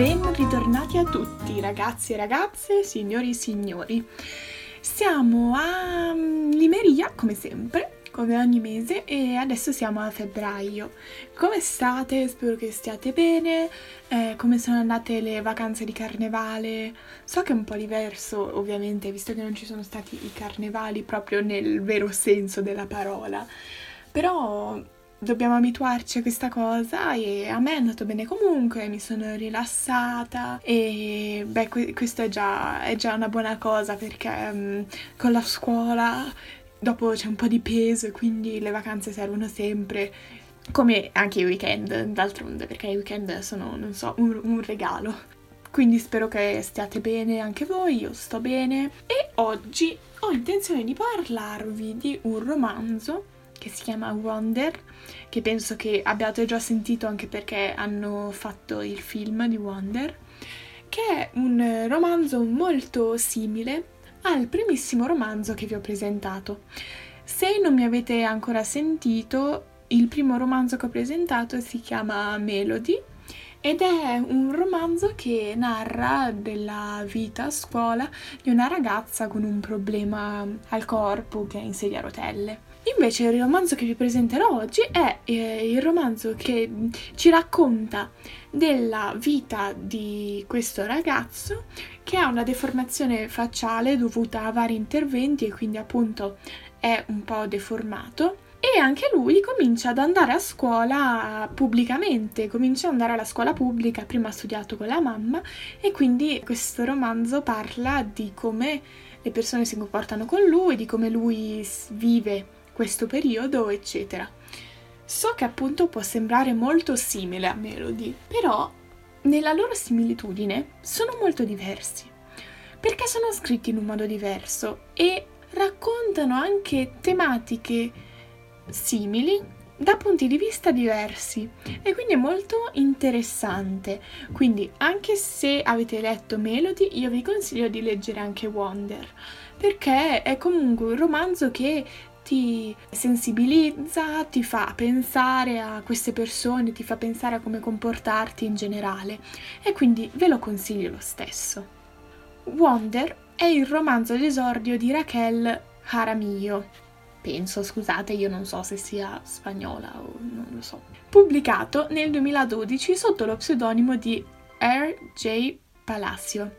Ben ritornati a tutti, ragazzi e ragazze, signori e signori. Siamo a Limeria, come sempre, come ogni mese, e adesso siamo a febbraio. Come state? Spero che stiate bene. Eh, come sono andate le vacanze di carnevale? So che è un po' diverso, ovviamente, visto che non ci sono stati i carnevali proprio nel vero senso della parola. Però dobbiamo abituarci a questa cosa e a me è andato bene comunque, mi sono rilassata e beh, que- questo è già, è già, una buona cosa perché um, con la scuola dopo c'è un po' di peso e quindi le vacanze servono sempre. Come anche i weekend, d'altronde, perché i weekend sono, non so, un, un regalo. Quindi spero che stiate bene anche voi, io sto bene. E oggi ho intenzione di parlarvi di un romanzo che si chiama Wonder, che penso che abbiate già sentito anche perché hanno fatto il film di Wonder, che è un romanzo molto simile al primissimo romanzo che vi ho presentato. Se non mi avete ancora sentito, il primo romanzo che ho presentato si chiama Melody ed è un romanzo che narra della vita a scuola di una ragazza con un problema al corpo che è in sedia a rotelle. Invece il romanzo che vi presenterò oggi è eh, il romanzo che ci racconta della vita di questo ragazzo che ha una deformazione facciale dovuta a vari interventi e quindi appunto è un po' deformato. E anche lui comincia ad andare a scuola pubblicamente, comincia ad andare alla scuola pubblica, prima ha studiato con la mamma e quindi questo romanzo parla di come le persone si comportano con lui, di come lui vive questo periodo, eccetera. So che appunto può sembrare molto simile a Melody, però nella loro similitudine sono molto diversi, perché sono scritti in un modo diverso e raccontano anche tematiche simili da punti di vista diversi e quindi è molto interessante. Quindi anche se avete letto Melody, io vi consiglio di leggere anche Wonder, perché è comunque un romanzo che ti sensibilizza, ti fa pensare a queste persone, ti fa pensare a come comportarti in generale e quindi ve lo consiglio lo stesso. Wonder è il romanzo d'esordio di Raquel Jaramillo. Penso, scusate, io non so se sia spagnola o non lo so. Pubblicato nel 2012 sotto lo pseudonimo di R.J. Palacio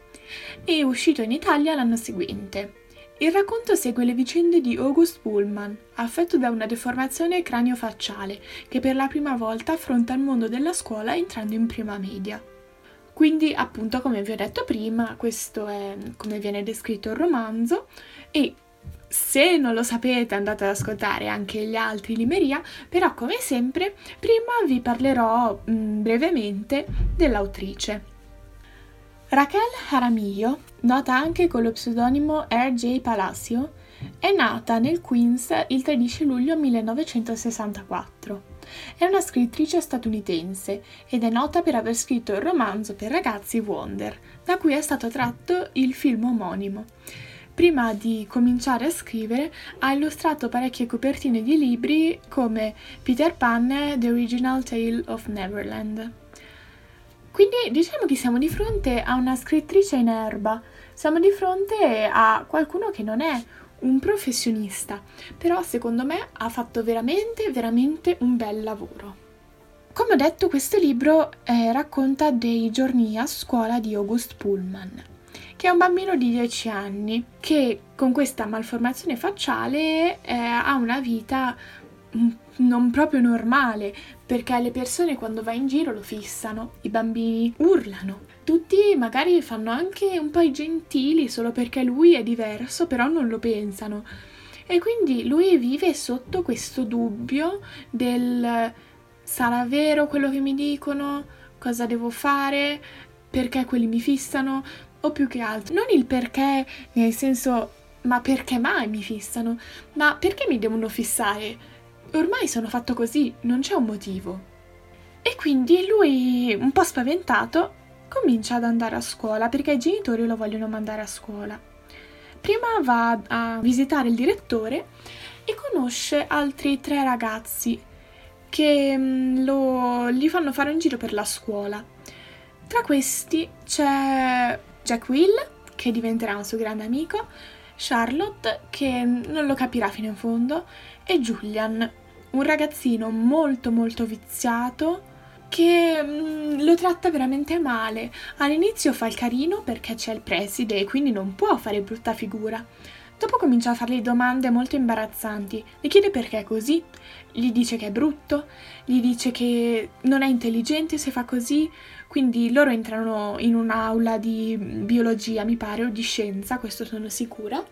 e uscito in Italia l'anno seguente. Il racconto segue le vicende di August Pullman, affetto da una deformazione cranio-facciale, che per la prima volta affronta il mondo della scuola entrando in prima media. Quindi, appunto, come vi ho detto prima, questo è come viene descritto il romanzo e se non lo sapete andate ad ascoltare anche gli altri Limeria, però come sempre prima vi parlerò mh, brevemente dell'autrice. Raquel Jaramillo, nota anche con lo pseudonimo R.J. Palacio, è nata nel Queens il 13 luglio 1964. È una scrittrice statunitense ed è nota per aver scritto il romanzo per ragazzi Wonder, da cui è stato tratto il film omonimo. Prima di cominciare a scrivere ha illustrato parecchie copertine di libri come Peter Pan The Original Tale of Neverland. Quindi diciamo che siamo di fronte a una scrittrice in erba, siamo di fronte a qualcuno che non è un professionista, però secondo me ha fatto veramente, veramente un bel lavoro. Come ho detto, questo libro eh, racconta dei giorni a scuola di August Pullman, che è un bambino di 10 anni che con questa malformazione facciale eh, ha una vita non proprio normale, perché le persone quando va in giro lo fissano, i bambini urlano. Tutti magari fanno anche un po' i gentili solo perché lui è diverso, però non lo pensano. E quindi lui vive sotto questo dubbio del sarà vero quello che mi dicono? Cosa devo fare? Perché quelli mi fissano? O più che altro, non il perché, nel senso, ma perché mai mi fissano? Ma perché mi devono fissare? Ormai sono fatto così, non c'è un motivo. E quindi lui, un po' spaventato, comincia ad andare a scuola perché i genitori lo vogliono mandare a scuola. Prima va a visitare il direttore e conosce altri tre ragazzi che mm, lo, gli fanno fare un giro per la scuola. Tra questi c'è Jack Will, che diventerà un suo grande amico, Charlotte, che non lo capirà fino in fondo, e Julian, un ragazzino molto molto viziato che mm, lo tratta veramente male. All'inizio fa il carino perché c'è il preside e quindi non può fare brutta figura. Dopo comincia a fargli domande molto imbarazzanti, gli chiede perché è così, gli dice che è brutto, gli dice che non è intelligente se fa così, quindi loro entrano in un'aula di biologia, mi pare, o di scienza, questo sono sicura,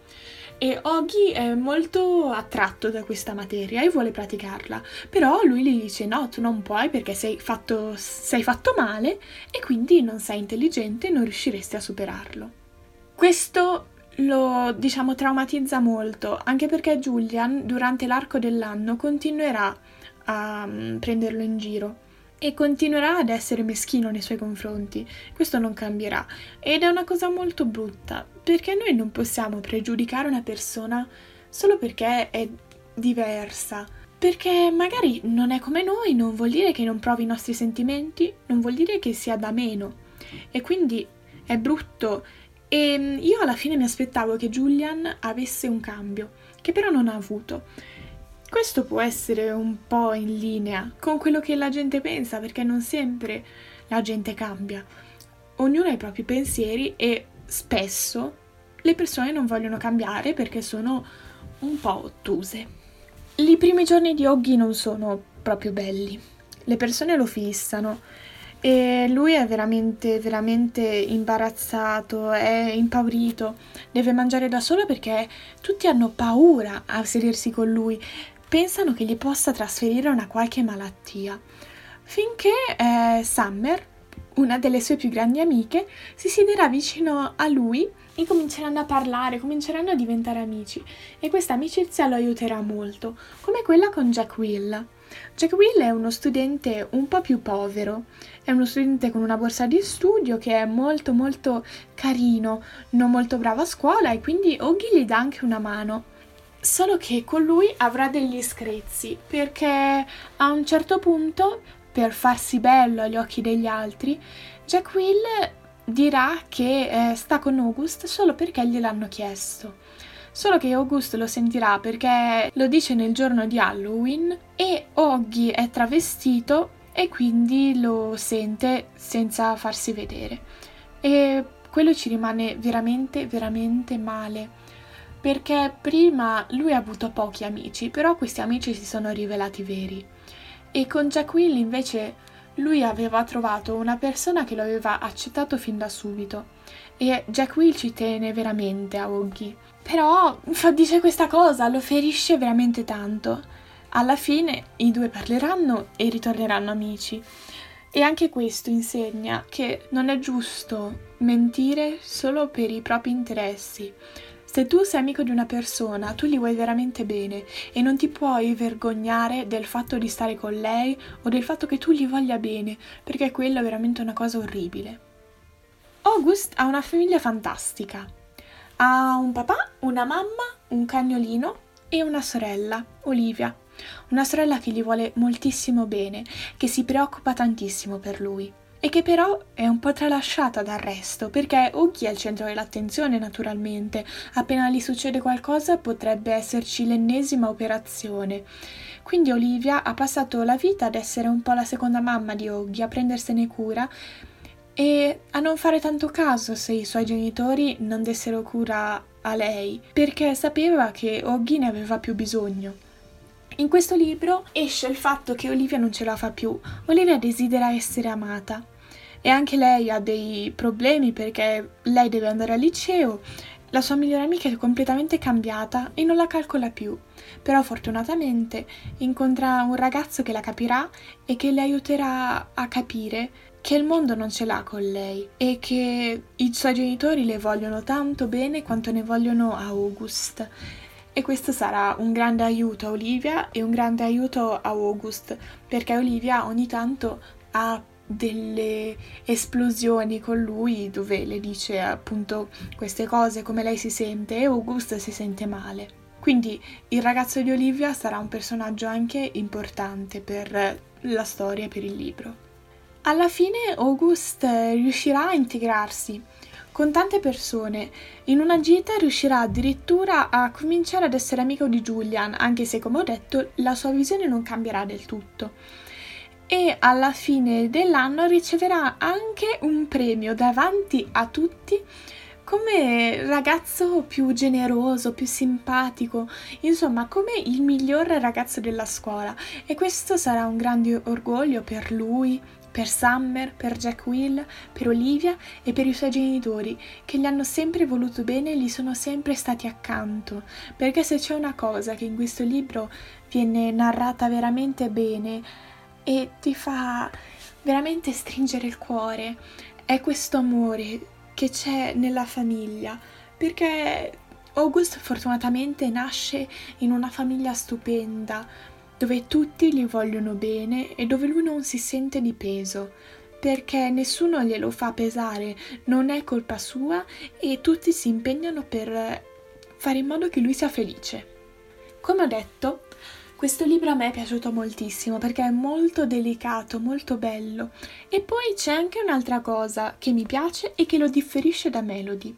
e Oggy è molto attratto da questa materia e vuole praticarla, però lui gli dice no, tu non puoi perché sei fatto, sei fatto male e quindi non sei intelligente e non riusciresti a superarlo. Questo lo diciamo traumatizza molto, anche perché Julian durante l'arco dell'anno continuerà a mm, prenderlo in giro e continuerà ad essere meschino nei suoi confronti. Questo non cambierà ed è una cosa molto brutta, perché noi non possiamo pregiudicare una persona solo perché è diversa. Perché magari non è come noi, non vuol dire che non provi i nostri sentimenti, non vuol dire che sia da meno. E quindi è brutto e mm, io alla fine mi aspettavo che Julian avesse un cambio, che però non ha avuto. Questo può essere un po' in linea con quello che la gente pensa, perché non sempre la gente cambia. Ognuno ha i propri pensieri e spesso le persone non vogliono cambiare perché sono un po' ottuse. I primi giorni di Oggy non sono proprio belli. Le persone lo fissano e lui è veramente, veramente imbarazzato, è impaurito, deve mangiare da solo perché tutti hanno paura a sedersi con lui, pensano che gli possa trasferire una qualche malattia. Finché eh, Summer, una delle sue più grandi amiche, si siederà vicino a lui e cominceranno a parlare, cominceranno a diventare amici e questa amicizia lo aiuterà molto, come quella con Jack Will. Jack Will è uno studente un po' più povero, è uno studente con una borsa di studio che è molto molto carino, non molto bravo a scuola e quindi Oggy gli dà anche una mano. Solo che con lui avrà degli screzi perché a un certo punto, per farsi bello agli occhi degli altri, Jack Will dirà che eh, sta con August solo perché gliel'hanno chiesto. Solo che August lo sentirà perché lo dice nel giorno di Halloween e Oggy è travestito e quindi lo sente senza farsi vedere. E quello ci rimane veramente, veramente male. Perché prima lui ha avuto pochi amici, però questi amici si sono rivelati veri. E con Jack invece lui aveva trovato una persona che lo aveva accettato fin da subito. E Jack ci tiene veramente a Oggy. Però dice questa cosa, lo ferisce veramente tanto. Alla fine i due parleranno e ritorneranno amici. E anche questo insegna che non è giusto mentire solo per i propri interessi. Se tu sei amico di una persona, tu gli vuoi veramente bene e non ti puoi vergognare del fatto di stare con lei o del fatto che tu gli voglia bene, perché quello è veramente una cosa orribile. August ha una famiglia fantastica. Ha un papà, una mamma, un cagnolino e una sorella, Olivia. Una sorella che gli vuole moltissimo bene, che si preoccupa tantissimo per lui e che però è un po' tralasciata dal resto, perché Uggy è il centro dell'attenzione naturalmente. Appena gli succede qualcosa potrebbe esserci l'ennesima operazione. Quindi Olivia ha passato la vita ad essere un po' la seconda mamma di Uggy, a prendersene cura e a non fare tanto caso se i suoi genitori non dessero cura a lei, perché sapeva che Oggy ne aveva più bisogno. In questo libro esce il fatto che Olivia non ce la fa più, Olivia desidera essere amata. E anche lei ha dei problemi perché lei deve andare al liceo, la sua migliore amica è completamente cambiata e non la calcola più, però fortunatamente incontra un ragazzo che la capirà e che le aiuterà a capire che il mondo non ce l'ha con lei e che i suoi genitori le vogliono tanto bene quanto ne vogliono a August. E questo sarà un grande aiuto a Olivia e un grande aiuto a August, perché Olivia ogni tanto ha delle esplosioni con lui dove le dice appunto queste cose, come lei si sente e August si sente male. Quindi il ragazzo di Olivia sarà un personaggio anche importante per la storia per il libro. alla fine August riuscirà a integrarsi con tante persone. In una gita riuscirà addirittura a cominciare ad essere amico di Julian, anche se, come ho detto, la sua visione non cambierà del tutto. E alla fine dell'anno riceverà anche un premio davanti a tutti come ragazzo più generoso, più simpatico, insomma come il miglior ragazzo della scuola e questo sarà un grande orgoglio per lui, per Summer, per Jack Will, per Olivia e per i suoi genitori che gli hanno sempre voluto bene e gli sono sempre stati accanto, perché se c'è una cosa che in questo libro viene narrata veramente bene e ti fa veramente stringere il cuore, è questo amore che c'è nella famiglia, perché August fortunatamente nasce in una famiglia stupenda, dove tutti gli vogliono bene e dove lui non si sente di peso, perché nessuno glielo fa pesare, non è colpa sua e tutti si impegnano per fare in modo che lui sia felice. Come ho detto, questo libro a me è piaciuto moltissimo perché è molto delicato, molto bello. E poi c'è anche un'altra cosa che mi piace e che lo differisce da Melody.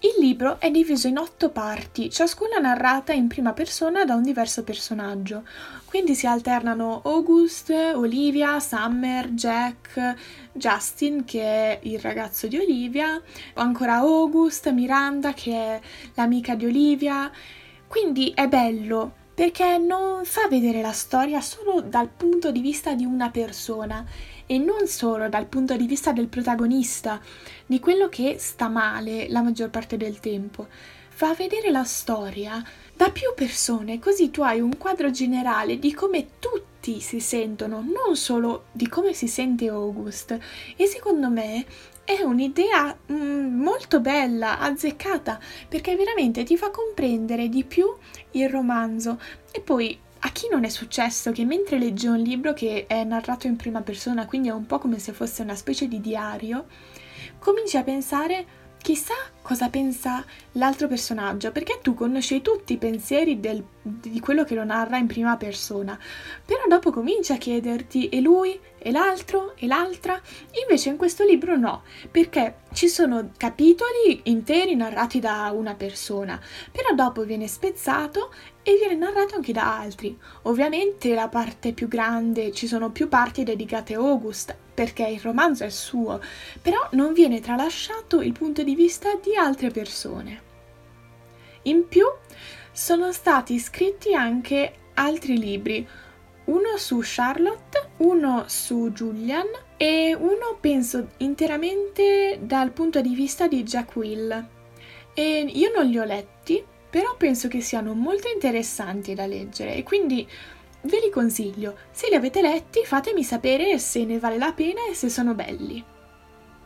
Il libro è diviso in otto parti, ciascuna narrata in prima persona da un diverso personaggio. Quindi si alternano August, Olivia, Summer, Jack, Justin, che è il ragazzo di Olivia, ancora August, Miranda, che è l'amica di Olivia. Quindi è bello perché non fa vedere la storia solo dal punto di vista di una persona e non solo dal punto di vista del protagonista, di quello che sta male la maggior parte del tempo. Fa vedere la storia da più persone, così tu hai un quadro generale di come tutti si sentono, non solo di come si sente August. E secondo me è un'idea mm, molto bella, azzeccata, perché veramente ti fa comprendere di più il romanzo. E poi a chi non è successo che mentre legge un libro che è narrato in prima persona, quindi è un po' come se fosse una specie di diario, cominci a pensare chissà cosa pensa l'altro personaggio, perché tu conosci tutti i pensieri del, di quello che lo narra in prima persona, però dopo cominci a chiederti e lui, e l'altro, e l'altra, invece in questo libro no, perché ci sono capitoli interi narrati da una persona, però dopo viene spezzato e viene narrato anche da altri. Ovviamente la parte più grande, ci sono più parti dedicate a August, perché il romanzo è suo, però non viene tralasciato il punto di vista di altre persone. In più sono stati scritti anche altri libri, uno su Charlotte, uno su Julian e uno penso interamente dal punto di vista di Jack Will. E io non li ho letti, però penso che siano molto interessanti da leggere e quindi Ve li consiglio, se li avete letti fatemi sapere se ne vale la pena e se sono belli.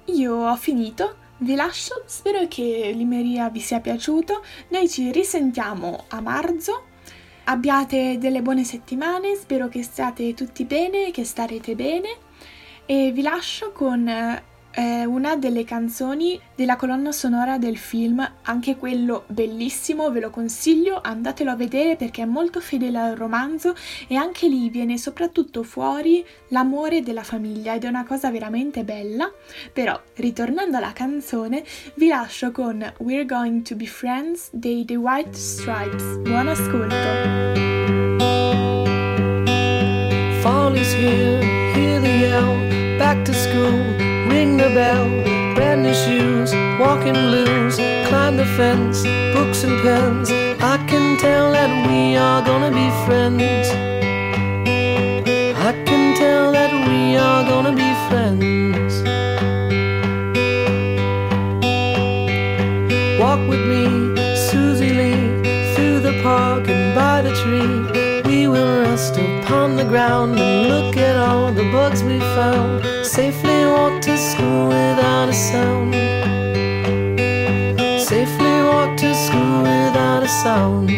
Io ho finito, vi lascio, spero che Limeria vi sia piaciuto, noi ci risentiamo a marzo, abbiate delle buone settimane, spero che stiate tutti bene, che starete bene. E vi lascio con è una delle canzoni della colonna sonora del film, anche quello bellissimo, ve lo consiglio, andatelo a vedere perché è molto fedele al romanzo e anche lì viene soprattutto fuori l'amore della famiglia ed è una cosa veramente bella. Però, ritornando alla canzone, vi lascio con We're Going to Be Friends dei The White Stripes. Buon ascolto! Fall is here, hear the yell, back to school. The bell, brand new shoes, walking blues, climb the fence, books and pens. I can tell that we are gonna be friends. I can tell that we are gonna be friends. Walk with me, Susie Lee, through the park and by the tree. We will rest upon the ground and look at all the bugs we found safely walk to school sound. Safely walk to school without a sound.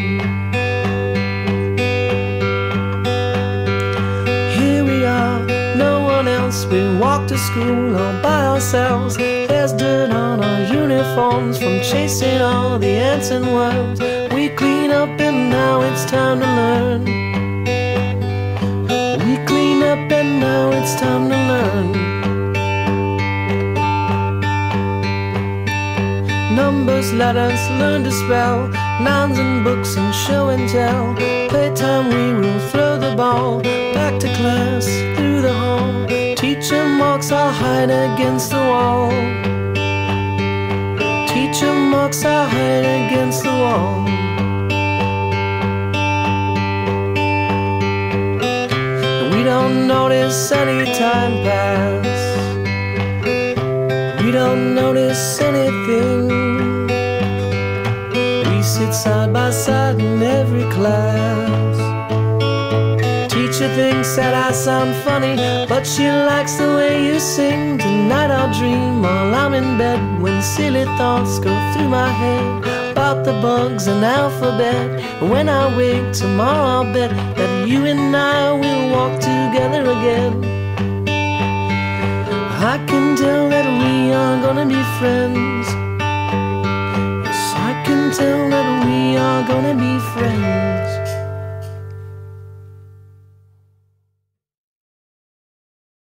Here we are, no one else. We walk to school all by ourselves. There's dirt on our uniforms from chasing all the ants and worms. We clean up and now it's time to learn. We clean up and now it's time to learn. Numbers, letters, learn to spell, nouns and books and show and tell. Playtime, we will throw the ball back to class through the hall. Teacher marks, I'll hide against the wall. Teacher marks, I'll hide against the wall. We don't notice any time pass. We don't notice class. Teacher thinks that I sound funny, but she likes the way you sing. Tonight I'll dream while I'm in bed when silly thoughts go through my head about the bugs and alphabet. When I wake tomorrow, I'll bet that you and I will walk together again. I can tell that we are gonna be friends. Tell that we are gonna be friends.